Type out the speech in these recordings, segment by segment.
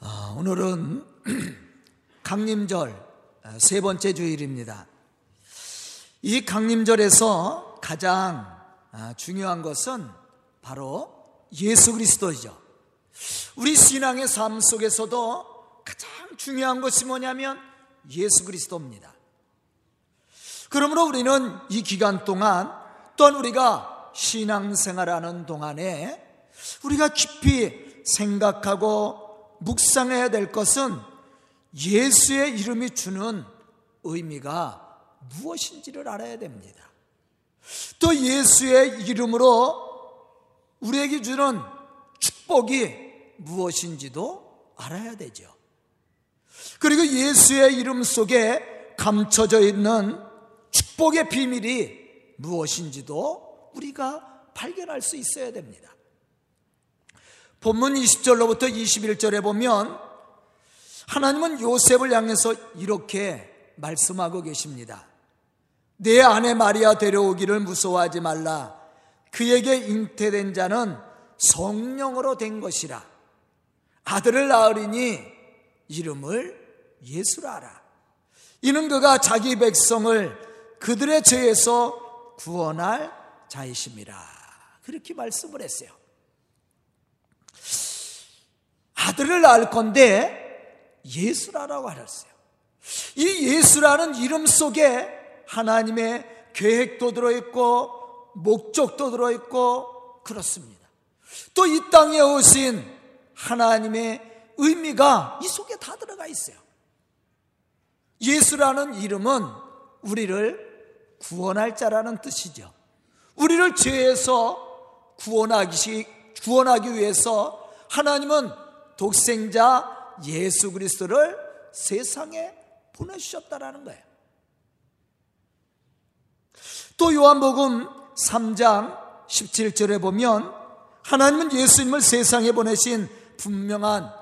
아, 오늘은 강림절 아, 세 번째 주일입니다. 이 강림절에서 가장 아, 중요한 것은 바로 예수 그리스도이죠. 우리 신앙의 삶 속에서도 가장 중요한 것이 뭐냐면 예수 그리스도입니다. 그러므로 우리는 이 기간 동안 또한 우리가 신앙생활하는 동안에 우리가 깊이 생각하고 묵상해야 될 것은 예수의 이름이 주는 의미가 무엇인지를 알아야 됩니다. 또 예수의 이름으로 우리에게 주는 축복이 무엇인지도 알아야 되죠. 그리고 예수의 이름 속에 감춰져 있는 축복의 비밀이 무엇인지도 우리가 발견할 수 있어야 됩니다. 본문 20절로부터 21절에 보면 하나님은 요셉을 향해서 이렇게 말씀하고 계십니다. 내 아내 마리아 데려오기를 무서워하지 말라. 그에게 잉태된 자는 성령으로 된 것이라. 아들을 낳으리니 이름을 예수라 하라. 이는 그가 자기 백성을 그들의 죄에서 구원할 자이심이라. 그렇게 말씀을 했어요. 아들을 낳을 건데 예수라라고 하셨어요. 이 예수라는 이름 속에 하나님의 계획도 들어있고 목적도 들어있고 그렇습니다. 또 이 땅에 오신 하나님의 의미가 이 속에 다 들어가 있어요. 예수라는 이름은 우리를 구원할 자라는 뜻이죠. 우리를 죄에서 구원하기, 구원하기 위해서 하나님은 독생자 예수 그리스도를 세상에 보내주셨다라는 거예요. 또 요한복음 3장 17절에 보면 하나님은 예수님을 세상에 보내신 분명한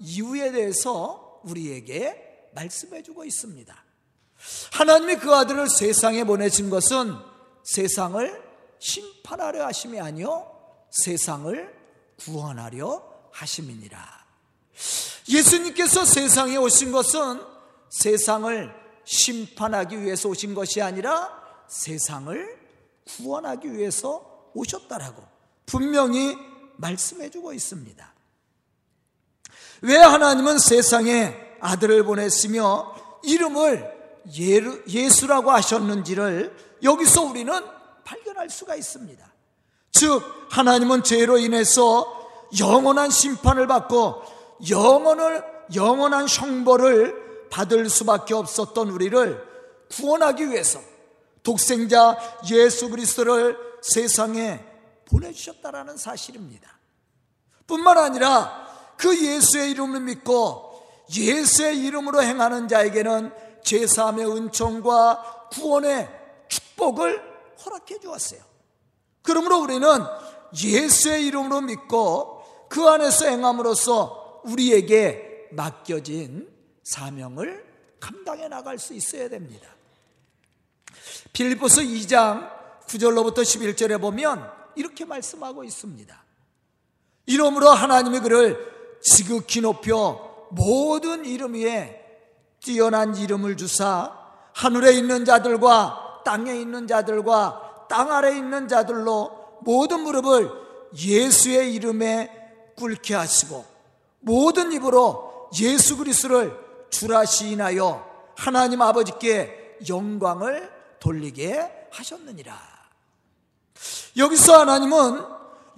이유에 대해서 우리에게 말씀해 주고 있습니다. 하나님이 그 아들을 세상에 보내신 것은 세상을 심판하려 하심이 아니요 세상을 구원하려 하심이니라. 예수님께서 세상에 오신 것은 세상을 심판하기 위해서 오신 것이 아니라 세상을 구원하기 위해서 오셨다라고 분명히 말씀해 주고 있습니다. 왜 하나님은 세상에 아들을 보냈으며 이름을 예수라고 하셨는지를 여기서 우리는 발견할 수가 있습니다. 즉, 하나님은 죄로 인해서 영원한 심판을 받고 영원을 영원한 형벌을 받을 수밖에 없었던 우리를 구원하기 위해서 독생자 예수 그리스도를 세상에 보내주셨다라는 사실입니다. 뿐만 아니라 그 예수의 이름을 믿고 예수의 이름으로 행하는 자에게는 제3의 은총과 구원의 축복을 허락해 주었어요. 그러므로 우리는 예수의 이름으로 믿고 그 안에서 행함으로써 우리에게 맡겨진 사명을 감당해 나갈 수 있어야 됩니다. 빌보스 2장 9절로부터 11절에 보면 이렇게 말씀하고 있습니다. 이름으로 하나님이 그를 지극히 높여 모든 이름 위에 뛰어난 이름을 주사 하늘에 있는 자들과 땅에 있는 자들과 땅 아래 있는 자들로 모든 무릎을 예수의 이름에 꿇게 하시고 모든 입으로 예수 그리스도를 주라 시인하여 하나님 아버지께 영광을 돌리게 하셨느니라. 여기서 하나님은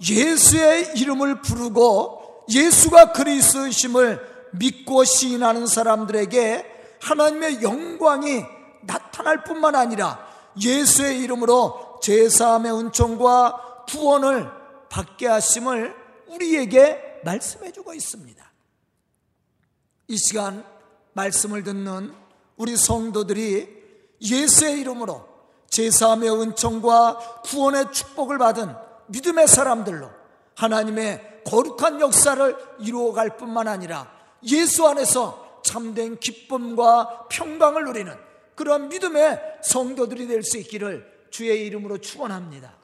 예수의 이름을 부르고 예수가 그리스도심을 믿고 시인하는 사람들에게 하나님의 영광이 나타날 뿐만 아니라 예수의 이름으로 제사함의 은총과 구원을 받게 하심을 우리에게 말씀해 주고 있습니다. 이 시간 말씀을 듣는 우리 성도들이 예수의 이름으로 제사함의 은총과 구원의 축복을 받은 믿음의 사람들로 하나님의 거룩한 역사를 이루어갈 뿐만 아니라 예수 안에서 참된 기쁨과 평강을 누리는 그런 믿음의 성도들이 될 수 있기를 주의 이름으로 축원합니다.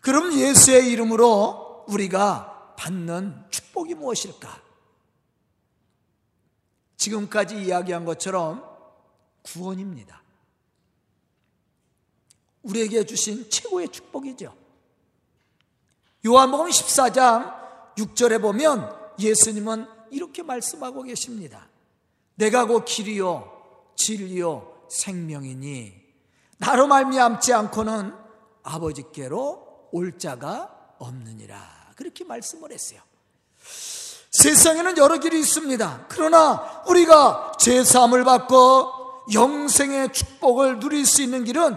그럼 예수의 이름으로 우리가 받는 축복 축복이 무엇일까? 지금까지 이야기한 것처럼 구원입니다. 우리에게 주신 최고의 축복이죠. 요한복음 14장 6절에 보면 예수님은 이렇게 말씀하고 계십니다. 내가 곧 길이요 진리요 생명이니 나로 말미암지 않고는 아버지께로 올 자가 없느니라. 그렇게 말씀을 했어요. 세상에는 여러 길이 있습니다. 그러나 우리가 제3을 받고 영생의 축복을 누릴 수 있는 길은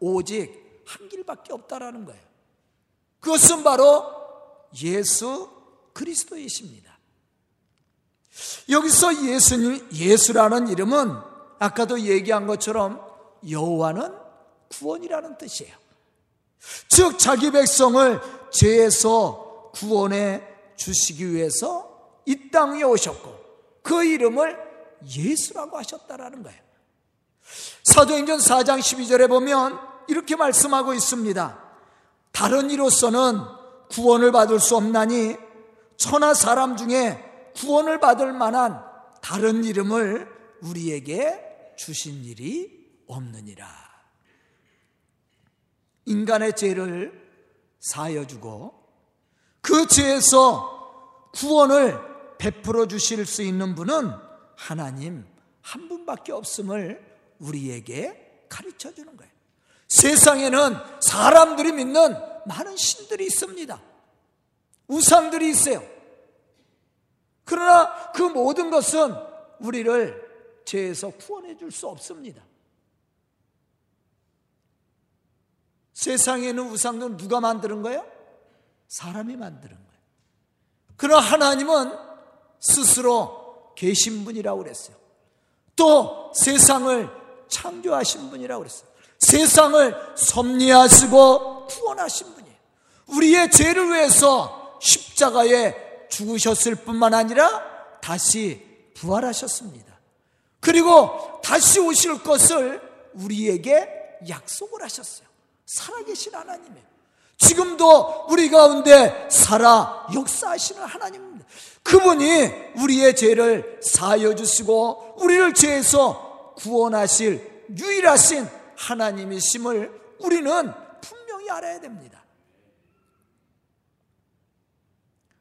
오직 한 길밖에 없다라는 거예요. 그것은 바로 예수 그리스도이십니다. 여기서 예수님, 예수라는 이름은 아까도 얘기한 것처럼 여호와는 구원이라는 뜻이에요. 즉 자기 백성을 죄에서 구원해 주시기 위해서 이 땅에 오셨고 그 이름을 예수라고 하셨다라는 거예요. 사도행전 4장 12절에 보면 이렇게 말씀하고 있습니다. 다른 이로서는 구원을 받을 수 없나니 천하 사람 중에 구원을 받을 만한 다른 이름을 우리에게 주신 일이 없느니라. 인간의 죄를 사여주고 그 죄에서 구원을 베풀어 주실 수 있는 분은 하나님 한 분밖에 없음을 우리에게 가르쳐 주는 거예요. 세상에는 사람들이 믿는 많은 신들이 있습니다. 우상들이 있어요. 그러나 그 모든 것은 우리를 죄에서 구원해 줄 수 없습니다. 세상에는 우상들은 누가 만드는 거예요? 사람이 만드는 거예요. 그러나 하나님은 스스로 계신 분이라고 그랬어요. 또 세상을 창조하신 분이라고 그랬어요. 세상을 섭리하시고 구원하신 분이에요. 우리의 죄를 위해서 십자가에 죽으셨을 뿐만 아니라 다시 부활하셨습니다. 그리고 다시 오실 것을 우리에게 약속을 하셨어요. 살아계신 하나님이에요. 지금도 우리 가운데 살아 역사하시는 하나님입니다. 그분이 우리의 죄를 사여 주시고 우리를 죄에서 구원하실 유일하신 하나님이심을 우리는 분명히 알아야 됩니다.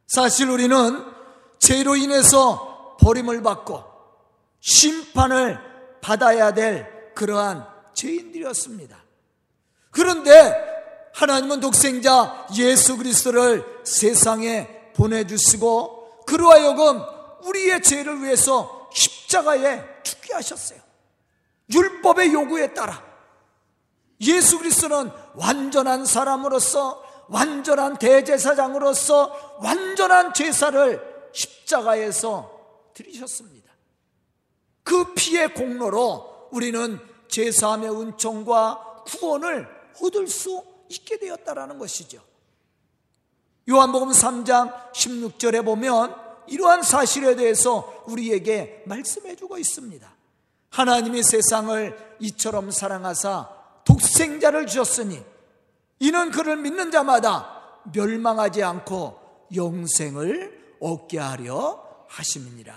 사실 우리는 죄로 인해서 버림을 받고 심판을 받아야 될 그러한 죄인들이었습니다. 그런데 하나님은 독생자 예수 그리스도를 세상에 보내주시고 그로 하여금 우리의 죄를 위해서 십자가에 죽게 하셨어요. 율법의 요구에 따라 예수 그리스도는 완전한 사람으로서 완전한 대제사장으로서 완전한 제사를 십자가에서 드리셨습니다. 그 피의 공로로 우리는 제사함의 은총과 구원을 얻을 수 있게 되었다라는 것이죠. 요한복음 3장 16절에 보면 이러한 사실에 대해서 우리에게 말씀해 주고 있습니다. 하나님이 세상을 이처럼 사랑하사 독생자를 주셨으니 이는 그를 믿는 자마다 멸망하지 않고 영생을 얻게 하려 하심이니라.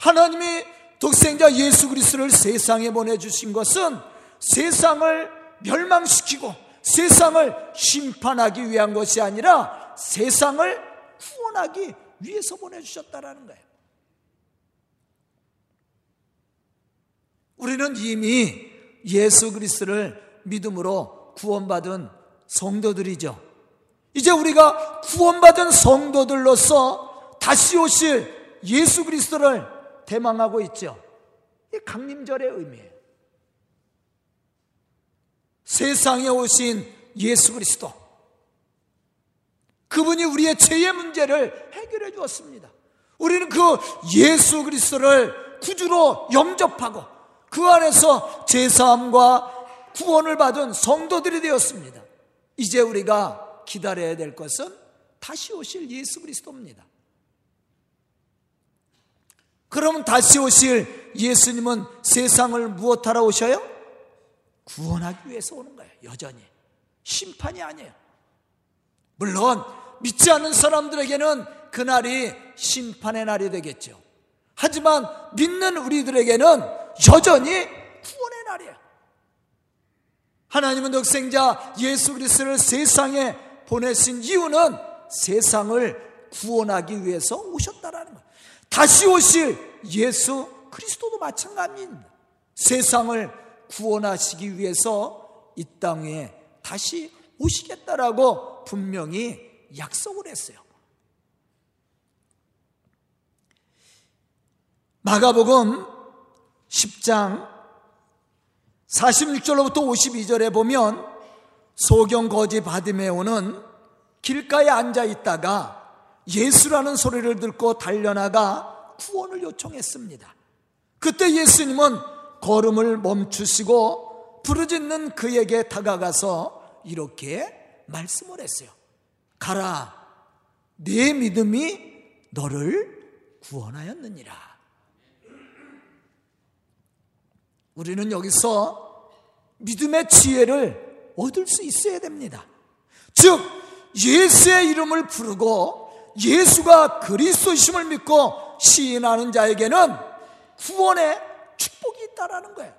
하나님이 독생자 예수 그리스도를 세상에 보내 주신 것은 세상을 멸망시키고 세상을 심판하기 위한 것이 아니라 세상을 구원하기 위해서 보내주셨다라는 거예요. 우리는 이미 예수 그리스도를 믿음으로 구원받은 성도들이죠. 이제 우리가 구원받은 성도들로서 다시 오실 예수 그리스도를 대망하고 있죠. 이 강림절의 의미예요. 세상에 오신 예수 그리스도. 그분이 우리의 죄의 문제를 해결해 주었습니다. 우리는 그 예수 그리스도를 구주로 영접하고 그 안에서 제사함과 구원을 받은 성도들이 되었습니다. 이제 우리가 기다려야 될 것은 다시 오실 예수 그리스도입니다. 그러면 다시 오실 예수님은 세상을 무엇하러 오셔요? 구원하기 위해서 오는 거예요. 여전히. 심판이 아니에요. 물론 믿지 않는 사람들에게는 그날이 심판의 날이 되겠죠. 하지만 믿는 우리들에게는 여전히 구원의 날이에요. 하나님은 독생자 예수 그리스도를 세상에 보내신 이유는 세상을 구원하기 위해서 오셨다라는 거예요. 다시 오실 예수 그리스도도 마찬가지입니다. 세상을 구원하시기 위해서 이 땅에 다시 오시겠다라고 분명히 약속을 했어요. 마가복음 10장 46절로부터 52절에 보면 소경 거지 바디메오는 길가에 앉아 있다가 예수라는 소리를 듣고 달려나가 구원을 요청했습니다. 그때 예수님은 걸음을 멈추시고 부르짖는 그에게 다가가서 이렇게 말씀을 했어요. 가라, 네 믿음이 너를 구원하였느니라. 우리는 여기서 믿음의 지혜를 얻을 수 있어야 됩니다. 즉, 예수의 이름을 부르고 예수가 그리스도심을 믿고 시인하는 자에게는 구원의 있다라는 거예요.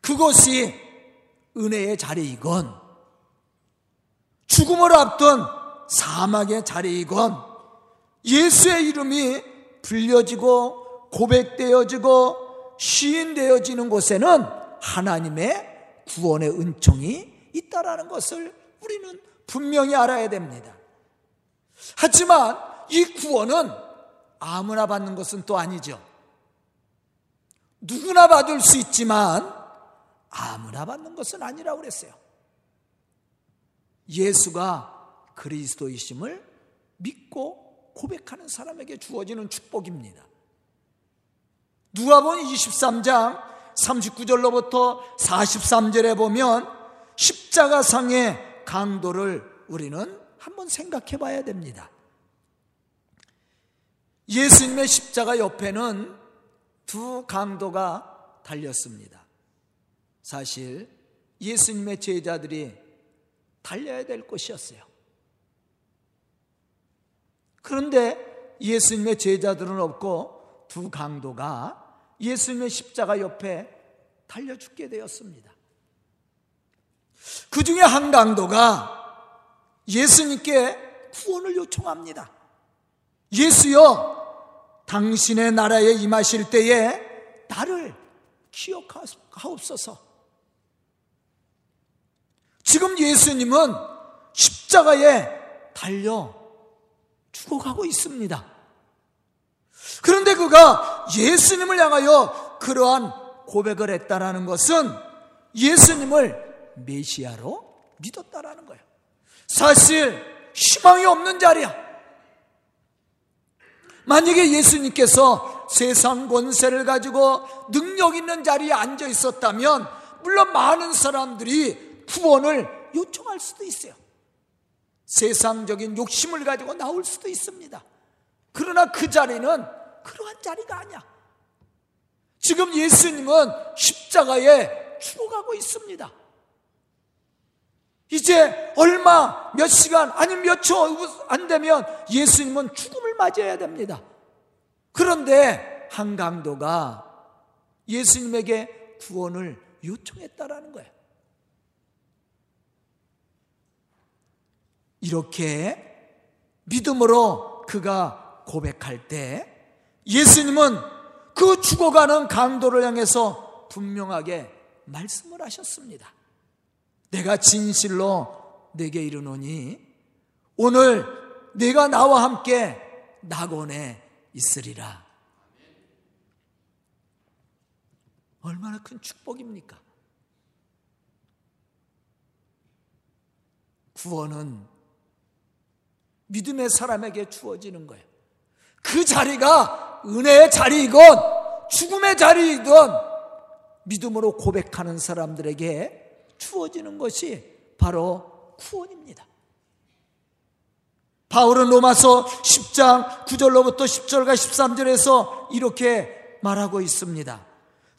그것이 은혜의 자리이건 죽음을 앞둔 사막의 자리이건 예수의 이름이 불려지고 고백되어지고 시인되어지는 곳에는 하나님의 구원의 은총이 있다라는 것을 우리는 분명히 알아야 됩니다. 하지만 이 구원은 아무나 받는 것은 또 아니죠. 누구나 받을 수 있지만 아무나 받는 것은 아니라고 그랬어요. 예수가 그리스도이심을 믿고 고백하는 사람에게 주어지는 축복입니다. 누가복음 23장 39절로부터 43절에 보면 십자가상의 강도를 우리는 한번 생각해 봐야 됩니다. 예수님의 십자가 옆에는 두 강도가 달렸습니다. 사실 예수님의 제자들이 달려야 될 곳이었어요. 그런데 예수님의 제자들은 없고 두 강도가 예수님의 십자가 옆에 달려 죽게 되었습니다. 그 중에 한 강도가 예수님께 구원을 요청합니다. 예수여, 당신의 나라에 임하실 때에 나를 기억하옵소서. 지금 예수님은 십자가에 달려 죽어가고 있습니다. 그런데 그가 예수님을 향하여 그러한 고백을 했다라는 것은 예수님을 메시아로 믿었다라는 거예요. 사실 희망이 없는 자리야. 만약에 예수님께서 세상 권세를 가지고 능력 있는 자리에 앉아 있었다면 물론 많은 사람들이 구원을 요청할 수도 있어요. 세상적인 욕심을 가지고 나올 수도 있습니다. 그러나 그 자리는 그러한 자리가 아니야. 지금 예수님은 십자가에 죽어가고 있습니다. 이제 얼마, 몇 시간, 아니면 몇 초 안 되면 예수님은 죽음을 맞이해야 됩니다. 그런데 한 강도가 예수님에게 구원을 요청했다라는 거예요. 이렇게 믿음으로 그가 고백할 때 예수님은 그 죽어가는 강도를 향해서 분명하게 말씀을 하셨습니다. 내가 진실로 내게 이르노니 오늘 내가 나와 함께 낙원에 있으리라. 얼마나 큰 축복입니까? 구원은 믿음의 사람에게 주어지는 거예요. 그 자리가 은혜의 자리이건 죽음의 자리이든 믿음으로 고백하는 사람들에게 주어지는 것이 바로 구원입니다. 바울은 로마서 10장 9절로부터 10절과 13절에서 이렇게 말하고 있습니다.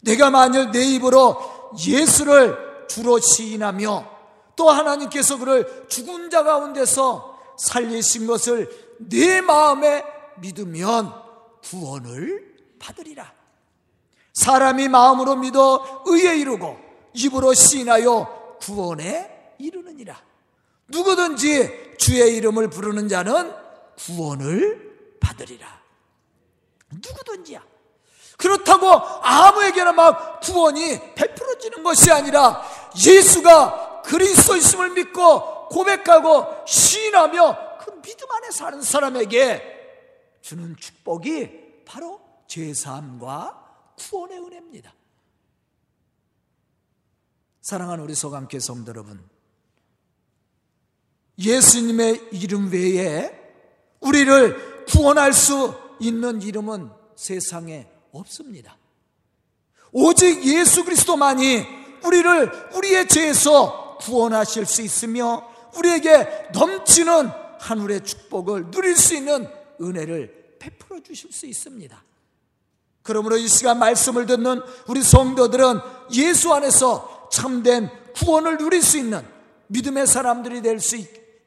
내가 만일 내 입으로 예수를 주로 시인하며 또 하나님께서 그를 죽은 자 가운데서 살리신 것을 내 마음에 믿으면 구원을 받으리라. 사람이 마음으로 믿어 의에 이르고 입으로 시인하여 구원에 이르느니라. 누구든지 주의 이름을 부르는 자는 구원을 받으리라. 누구든지야. 그렇다고 아무에게나 막 구원이 베풀어지는 것이 아니라 예수가 그리스도 있음을 믿고 고백하고 시인하며 그 믿음 안에 사는 사람에게 주는 축복이 바로 죄사함과 구원의 은혜입니다. 사랑하는 우리 소감께 성도 여러분, 예수님의 이름 외에 우리를 구원할 수 있는 이름은 세상에 없습니다. 오직 예수 그리스도만이 우리를 우리의 죄에서 구원하실 수 있으며 우리에게 넘치는 하늘의 축복을 누릴 수 있는 은혜를 베풀어 주실 수 있습니다. 그러므로 이 시간 말씀을 듣는 우리 성도들은 예수 안에서 참된 구원을 누릴 수 있는 믿음의 사람들이 될 수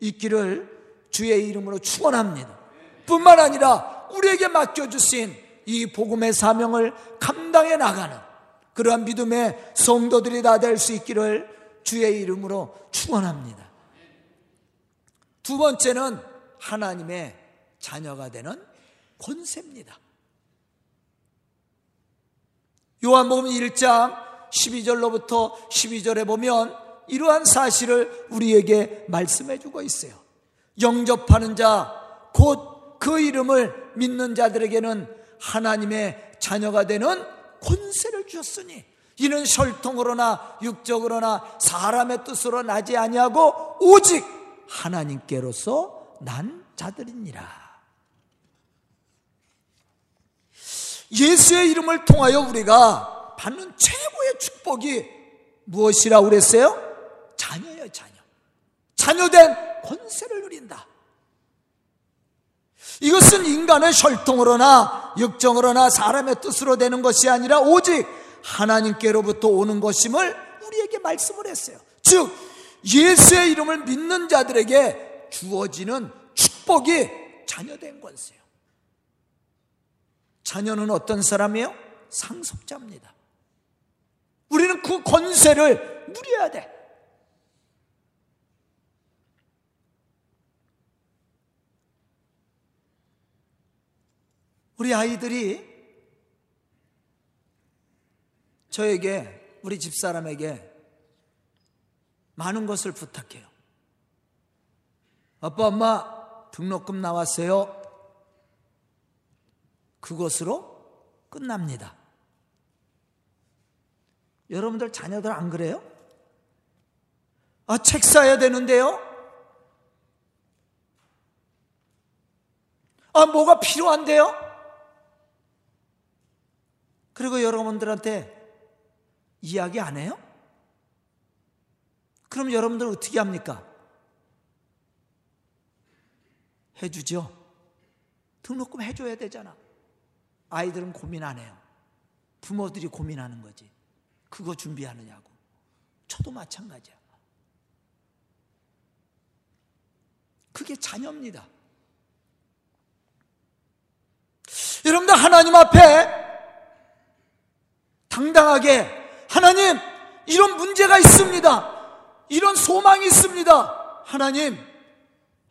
있기를 주의 이름으로 축원합니다. 뿐만 아니라 우리에게 맡겨 주신 이 복음의 사명을 감당해 나가는 그러한 믿음의 성도들이 다 될 수 있기를 주의 이름으로 축원합니다. 두 번째는 하나님의 자녀가 되는 권세입니다. 요한복음 1장 12절로부터 12절에 보면 이러한 사실을 우리에게 말씀해 주고 있어요. 영접하는 자, 곧 그 이름을 믿는 자들에게는 하나님의 자녀가 되는 권세를 주셨으니 이는 혈통으로나 육적으로나 사람의 뜻으로 나지 아니하고 오직 하나님께로서 난 자들이니라. 예수의 이름을 통하여 우리가 받는 최고의 축복이 무엇이라고 그랬어요? 자녀예요, 자녀. 자녀된 권세를 누린다. 이것은 인간의 혈통으로나 육정으로나 사람의 뜻으로 되는 것이 아니라 오직 하나님께로부터 오는 것임을 우리에게 말씀을 했어요. 즉, 예수의 이름을 믿는 자들에게 주어지는 축복이 자녀된 권세요. 자녀는 어떤 사람이에요? 상속자입니다. 우리는 그 권세를 누려야 돼. 우리 아이들이 저에게, 우리 집사람에게 많은 것을 부탁해요. 아빠, 엄마, 등록금 나왔어요. 그것으로 끝납니다. 여러분들 자녀들 안 그래요? 아, 책 사야 되는데요? 아, 뭐가 필요한데요? 그리고 여러분들한테 이야기 안 해요? 그럼 여러분들 어떻게 합니까? 해주죠. 등록금 해줘야 되잖아. 아이들은 고민 안 해요. 부모들이 고민하는 거지. 그거 준비하느냐고. 저도 마찬가지야. 그게 자녀입니다. 여러분들 하나님 앞에 당당하게 하나님 이런 문제가 있습니다. 이런 소망이 있습니다. 하나님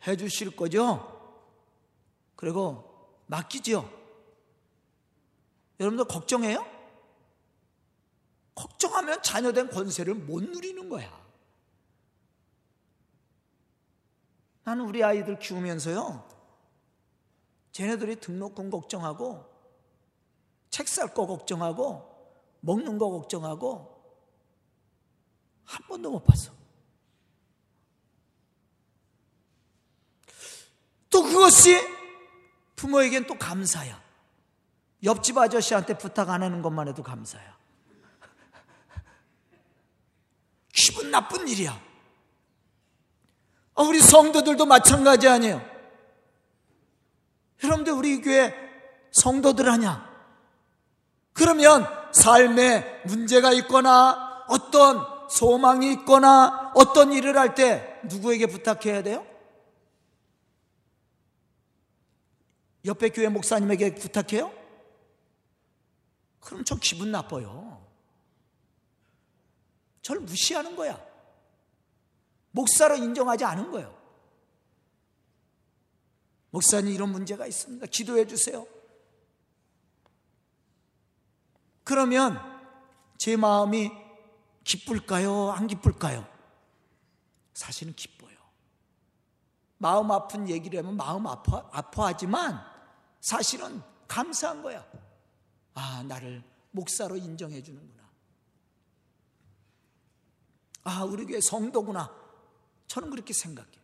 해 주실 거죠? 그리고 맡기죠. 여러분들 걱정해요? 걱정하면 자녀된 권세를 못 누리는 거야. 나는 우리 아이들 키우면서요. 쟤네들이 등록금 걱정하고 책 살 거 걱정하고 먹는 거 걱정하고 한 번도 못 봤어. 또 그것이 부모에겐 또 감사야. 옆집 아저씨한테 부탁 안 하는 것만 해도 감사야. 기분 나쁜 일이야. 아, 우리 성도들도 마찬가지 아니에요. 여러분들 우리 교회 성도들 하냐? 그러면 삶에 문제가 있거나 어떤 소망이 있거나 어떤 일을 할 때 누구에게 부탁해야 돼요? 옆에 교회 목사님에게 부탁해요? 그럼 저 기분 나빠요. 저를 무시하는 거야. 목사로 인정하지 않은 거예요. 목사님 이런 문제가 있습니다. 기도해 주세요. 그러면 제 마음이 기쁠까요? 안 기쁠까요? 사실은 기뻐요. 마음 아픈 얘기를 하면 마음 아파, 아파하지만 사실은 감사한 거야. 아, 나를 목사로 인정해 주는구나. 아, 우리 교회 성도구나. 저는 그렇게 생각해요.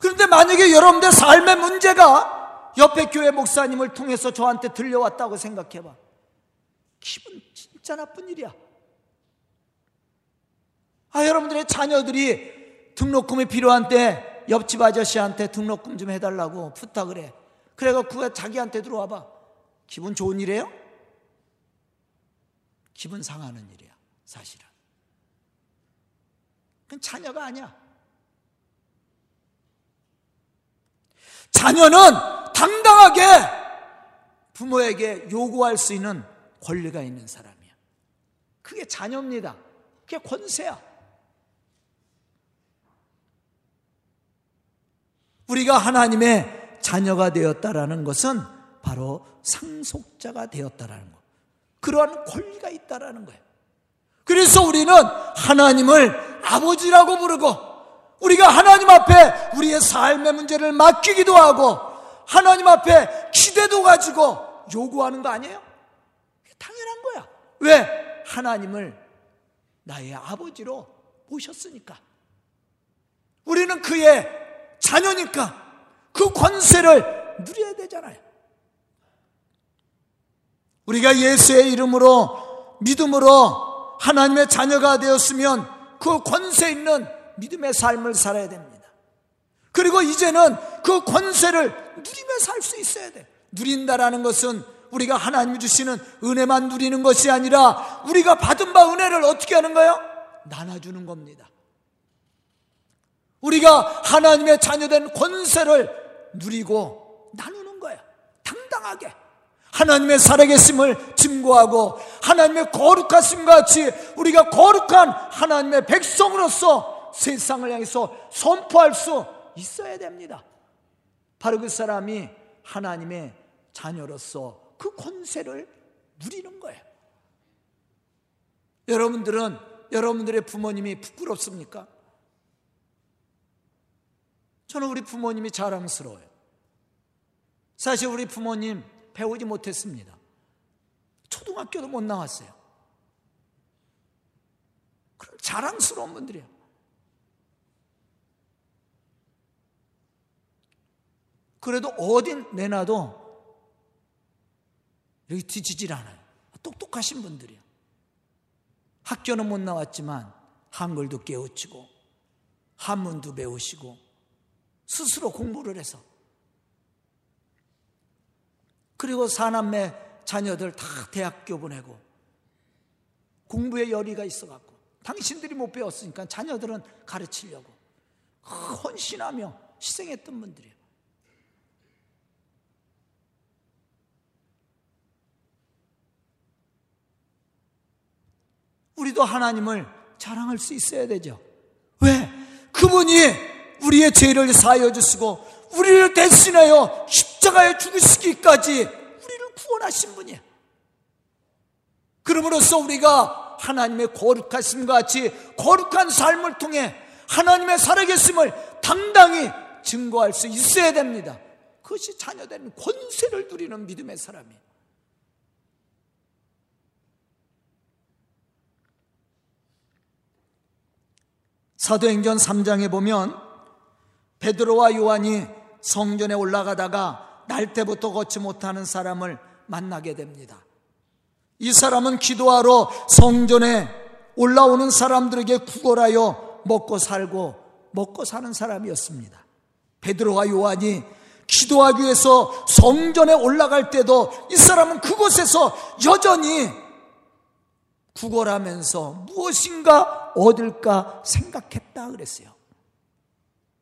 그런데 만약에 여러분들 삶의 문제가 옆에 교회 목사님을 통해서 저한테 들려왔다고 생각해 봐. 기분 진짜 나쁜 일이야. 아, 여러분들의 자녀들이 등록금이 필요한 때 옆집 아저씨한테 등록금 좀 해달라고 부탁을 해. 그래가 그가 자기한테 들어와 봐. 기분 좋은 일이에요? 기분 상하는 일이야, 사실은. 그건 자녀가 아니야. 자녀는 당당하게 부모에게 요구할 수 있는 권리가 있는 사람이야. 그게 자녀입니다. 그게 권세야. 우리가 하나님의 자녀가 되었다라는 것은 바로 상속자가 되었다라는 것. 그러한 권리가 있다라는 거예요. 그래서 우리는 하나님을 아버지라고 부르고 우리가 하나님 앞에 우리의 삶의 문제를 맡기기도 하고 하나님 앞에 기대도 가지고 요구하는 거 아니에요? 당연한 거야. 왜? 하나님을 나의 아버지로 모셨으니까. 우리는 그의 자녀니까 그 권세를 누려야 되잖아요. 우리가 예수의 이름으로 믿음으로 하나님의 자녀가 되었으면 그 권세 있는 믿음의 삶을 살아야 됩니다. 그리고 이제는 그 권세를 누리며 살 수 있어야 돼. 누린다라는 것은 우리가 하나님이 주시는 은혜만 누리는 것이 아니라 우리가 받은 바 은혜를 어떻게 하는 거예요? 나눠주는 겁니다. 우리가 하나님의 자녀된 권세를 누리고 나누는 거예요. 당당하게. 하나님의 살아계심을 증거하고 하나님의 거룩하심 같이 우리가 거룩한 하나님의 백성으로서 세상을 향해서 선포할 수 있어야 됩니다. 바로 그 사람이 하나님의 자녀로서 그 권세를 누리는 거예요. 여러분들은 여러분들의 부모님이 부끄럽습니까? 저는 우리 부모님이 자랑스러워요. 사실 우리 부모님 배우지 못했습니다. 초등학교도 못 나왔어요. 그럼 자랑스러운 분들이에요. 그래도 어딘 내놔도 여기 뒤지질 않아요. 똑똑하신 분들이요. 학교는 못 나왔지만 한글도 깨우치고 한문도 배우시고 스스로 공부를 해서 그리고 사남매 자녀들 다 대학교 보내고 공부에 열의가 있어갖고 당신들이 못 배웠으니까 자녀들은 가르치려고 헌신하며 희생했던 분들이에요. 우리도 하나님을 자랑할 수 있어야 되죠. 왜? 그분이 우리의 죄를 사하여 주시고 우리를 대신하여 십자가에 죽으시기까지 우리를 구원하신 분이에요. 그러므로써 우리가 하나님의 거룩하심과 같이 거룩한 삶을 통해 하나님의 살아계심을 당당히 증거할 수 있어야 됩니다. 그것이 자녀된 권세를 누리는 믿음의 사람이에요. 사도행전 3장에 보면 베드로와 요한이 성전에 올라가다가 날 때부터 걷지 못하는 사람을 만나게 됩니다. 이 사람은 기도하러 성전에 올라오는 사람들에게 구걸하여 먹고 살고 먹고 사는 사람이었습니다. 베드로와 요한이 기도하기 위해서 성전에 올라갈 때도 이 사람은 그곳에서 여전히 구걸하면서 무엇인가 얻을까 생각했다 그랬어요.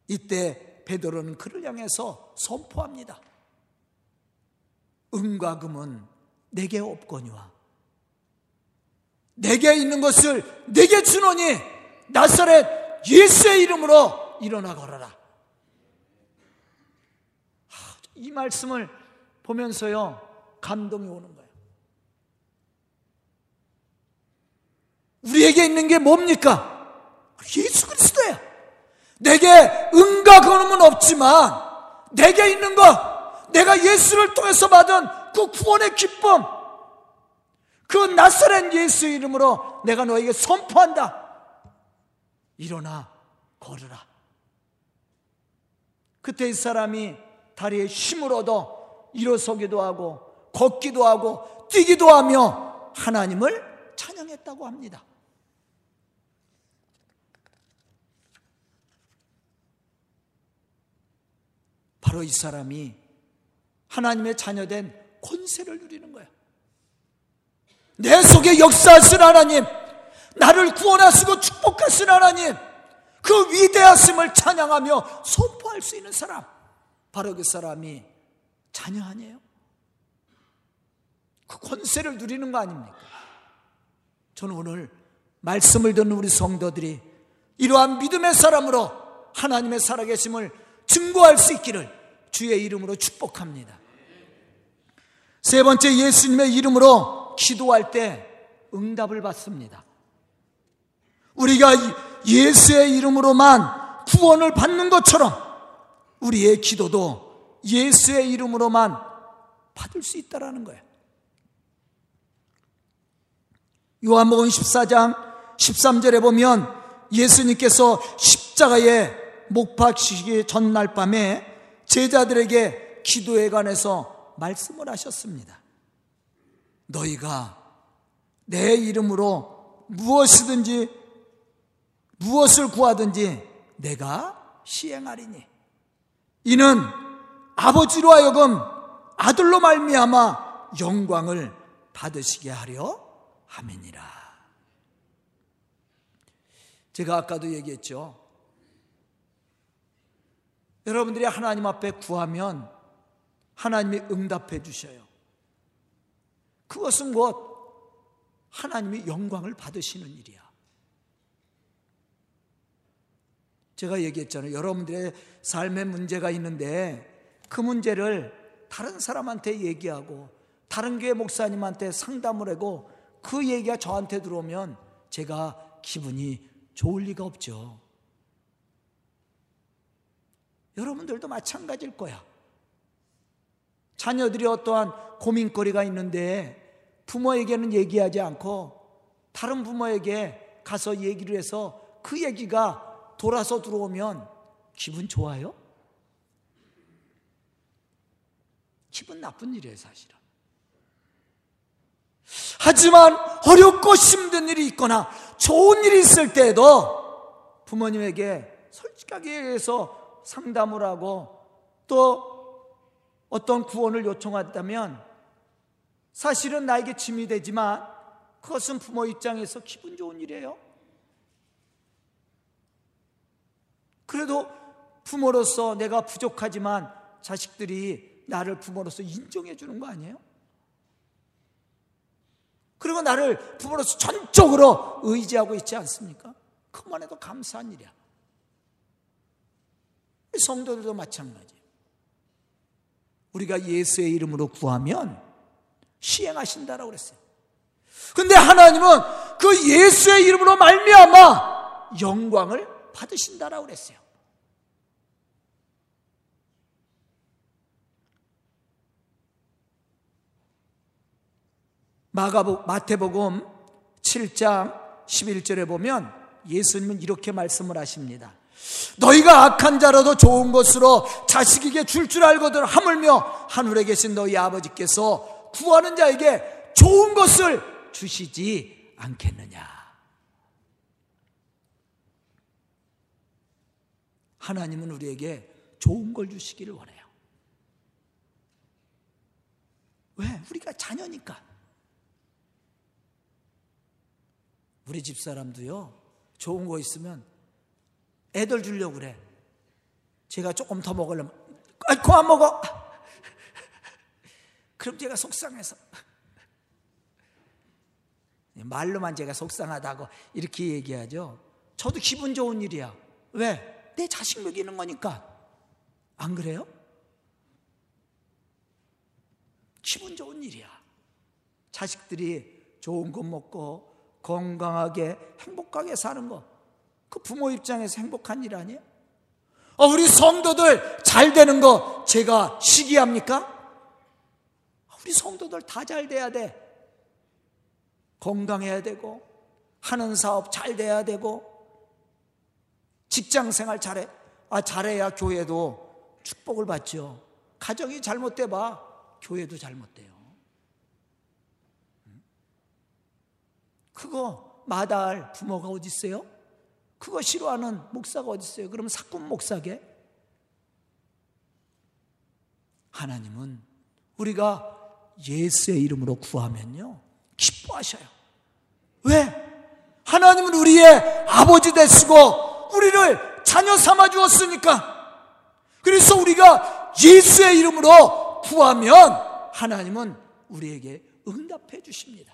이때 베드로는 그를 향해서 선포합니다. 은과 금은 내게 없거니와 내게 있는 것을 내게 주노니 나사렛 예수의 이름으로 일어나 걸어라. 이 말씀을 보면서요 감동이 오는 거예요. 우리에게 있는 게 뭡니까? 예수. 내게 은과 거음은 없지만 내게 있는 것, 내가 예수를 통해서 받은 그 구원의 기쁨, 그 낯설은 예수 이름으로 내가 너에게 선포한다. 일어나 걸으라. 그때 이 사람이 다리에 힘을 얻어 일어서기도 하고 걷기도 하고 뛰기도 하며 하나님을 찬양했다고 합니다. 바로 이 사람이 하나님의 자녀된 권세를 누리는 거야. 내 속에 역사하신 하나님, 나를 구원하시고 축복하신 하나님, 그 위대하심을 찬양하며 선포할 수 있는 사람, 바로 그 사람이 자녀 아니에요? 그 권세를 누리는 거 아닙니까? 저는 오늘 말씀을 듣는 우리 성도들이 이러한 믿음의 사람으로 하나님의 살아계심을 증거할 수 있기를 주의 이름으로 축복합니다. 세 번째 예수님의 이름으로 기도할 때 응답을 받습니다. 우리가 예수의 이름으로만 구원을 받는 것처럼 우리의 기도도 예수의 이름으로만 받을 수 있다라는 거예요. 요한복음 14장 13절에 보면 예수님께서 십자가에 못 박히시기 전날 밤에 제자들에게 기도에 관해서 말씀을 하셨습니다. 너희가 내 이름으로 무엇이든지 무엇을 구하든지 내가 시행하리니 이는 아버지로 하여금 아들로 말미암아 영광을 받으시게 하려 함이니라. 제가 아까도 얘기했죠. 여러분들이 하나님 앞에 구하면 하나님이 응답해 주셔요. 그것은 곧 하나님이 영광을 받으시는 일이야. 제가 얘기했잖아요. 여러분들의 삶에 문제가 있는데 그 문제를 다른 사람한테 얘기하고 다른 교회 목사님한테 상담을 하고 그 얘기가 저한테 들어오면 제가 기분이 좋을 리가 없죠. 여러분들도 마찬가지일 거야. 자녀들이 어떠한 고민거리가 있는데 부모에게는 얘기하지 않고 다른 부모에게 가서 얘기를 해서 그 얘기가 돌아서 들어오면 기분 좋아요? 기분 나쁜 일이에요, 사실은. 하지만 어렵고 힘든 일이 있거나 좋은 일이 있을 때에도 부모님에게 솔직하게 해서 상담을 하고 또 어떤 구원을 요청했다면 사실은 나에게 짐이 되지만 그것은 부모 입장에서 기분 좋은 일이에요. 그래도 부모로서 내가 부족하지만 자식들이 나를 부모로서 인정해 주는 거 아니에요? 그리고 나를 부모로서 전적으로 의지하고 있지 않습니까? 그만 해도 감사한 일이야. 성도들도 마찬가지. 우리가 예수의 이름으로 구하면 시행하신다라고 그랬어요. 근데 하나님은 그 예수의 이름으로 말미암아 영광을 받으신다라고 그랬어요. 마가복 마태복음 7장 11절에 보면 예수님은 이렇게 말씀을 하십니다. 너희가 악한 자라도 좋은 것으로 자식에게 줄줄 알거든 하물며 하늘에 계신 너희 아버지께서 구하는 자에게 좋은 것을 주시지 않겠느냐. 하나님은 우리에게 좋은 걸 주시기를 원해요. 왜? 우리가 자녀니까. 우리 집 사람도요, 좋은 거 있으면 애들 주려고 그래. 제가 조금 더 먹으려면, 아, 그만 먹어. 그럼 제가 속상해서 말로만 제가 속상하다고 이렇게 얘기하죠. 저도 기분 좋은 일이야. 왜? 내 자식 먹이는 거니까. 안 그래요? 기분 좋은 일이야. 자식들이 좋은 거 먹고 건강하게 행복하게 사는 거. 그 부모 입장에서 행복한 일 아니에요? 어, 우리 성도들 잘 되는 거 제가 시기합니까? 우리 성도들 다 잘 돼야 돼. 건강해야 되고, 하는 사업 잘 돼야 되고, 직장 생활 잘해. 아, 잘해야 교회도 축복을 받죠. 가정이 잘못돼 봐. 교회도 잘못돼요. 그거 마다할 부모가 어디 있어요? 그거 싫어하는 목사가 어디 있어요? 그럼 사꾼 목사게? 하나님은 우리가 예수의 이름으로 구하면요 기뻐하셔요. 왜? 하나님은 우리의 아버지 되시고 우리를 자녀 삼아 주었으니까. 그래서 우리가 예수의 이름으로 구하면 하나님은 우리에게 응답해 주십니다.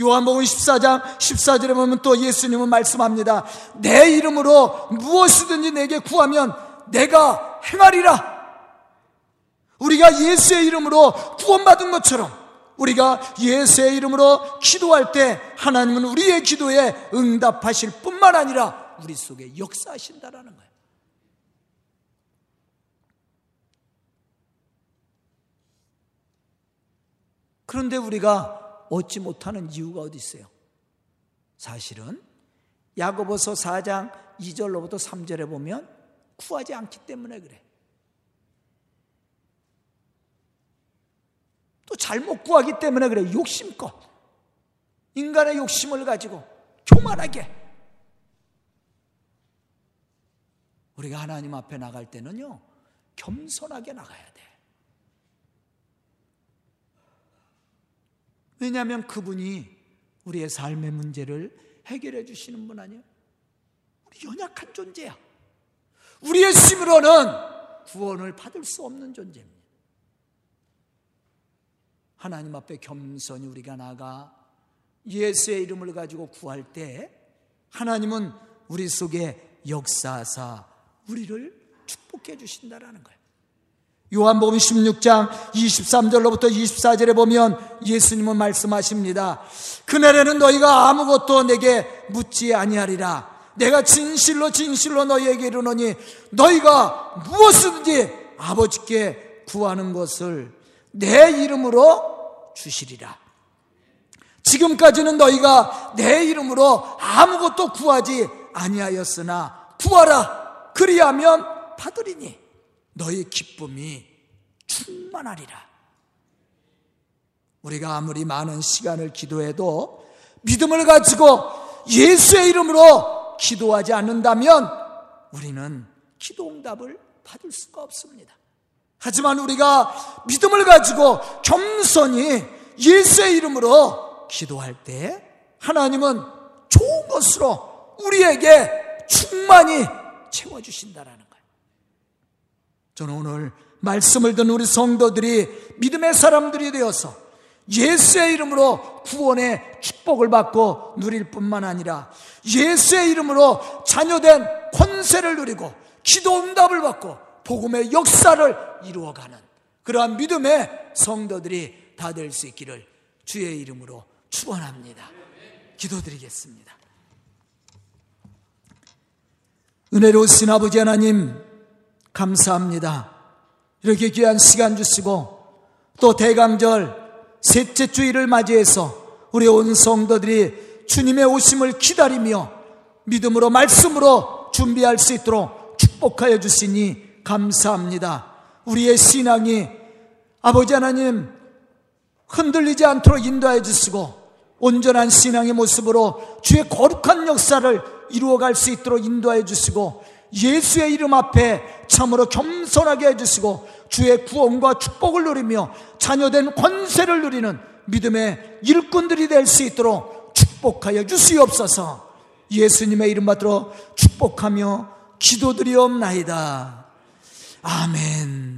요한복음 14장 14절에 보면 또 예수님은 말씀합니다. 내 이름으로 무엇이든지 내게 구하면 내가 행하리라. 우리가 예수의 이름으로 구원받은 것처럼 우리가 예수의 이름으로 기도할 때 하나님은 우리의 기도에 응답하실 뿐만 아니라 우리 속에 역사하신다라는 거예요. 그런데 우리가 얻지 못하는 이유가 어디 있어요? 사실은 야고보서 4장 2절로부터 3절에 보면 구하지 않기 때문에 그래. 또 잘못 구하기 때문에 그래. 욕심껏. 인간의 욕심을 가지고 교만하게. 우리가 하나님 앞에 나갈 때는요, 겸손하게 나가야 돼. 왜냐하면 그분이 우리의 삶의 문제를 해결해 주시는 분 아니에요? 우리 연약한 존재야. 우리의 힘으로는 구원을 받을 수 없는 존재입니다. 하나님 앞에 겸손히 우리가 나가 예수의 이름을 가지고 구할 때 하나님은 우리 속에 역사사 우리를 축복해 주신다라는 거예요. 요한복음 16장 23절로부터 24절에 보면 예수님은 말씀하십니다. 그날에는 너희가 아무것도 내게 묻지 아니하리라. 내가 진실로 진실로 너희에게 이르노니 너희가 무엇이든지 아버지께 구하는 것을 내 이름으로 주시리라. 지금까지는 너희가 내 이름으로 아무것도 구하지 아니하였으나 구하라. 그리하면 받으리니 너희 기쁨이 충만하리라. 우리가 아무리 많은 시간을 기도해도 믿음을 가지고 예수의 이름으로 기도하지 않는다면 우리는 기도 응답을 받을 수가 없습니다. 하지만 우리가 믿음을 가지고 겸손히 예수의 이름으로 기도할 때 하나님은 좋은 것으로 우리에게 충만히 채워주신다라는. 저는 오늘 말씀을 듣는 우리 성도들이 믿음의 사람들이 되어서 예수의 이름으로 구원의 축복을 받고 누릴 뿐만 아니라 예수의 이름으로 자녀된 권세를 누리고 기도 응답을 받고 복음의 역사를 이루어가는 그러한 믿음의 성도들이 다 될 수 있기를 주의 이름으로 축원합니다. 기도드리겠습니다. 은혜로우신 아버지 하나님 감사합니다. 이렇게 귀한 시간 주시고 또 대강절 셋째 주일을 맞이해서 우리 온 성도들이 주님의 오심을 기다리며 믿음으로 말씀으로 준비할 수 있도록 축복하여 주시니 감사합니다. 우리의 신앙이 아버지 하나님 흔들리지 않도록 인도해 주시고 온전한 신앙의 모습으로 주의 거룩한 역사를 이루어갈 수 있도록 인도해 주시고 예수의 이름 앞에 참으로 겸손하게 해주시고 주의 구원과 축복을 누리며 자녀된 권세를 누리는 믿음의 일꾼들이 될 수 있도록 축복하여 주시옵소서 예수님의 이름 받들어 축복하며 기도드리옵나이다. 아멘.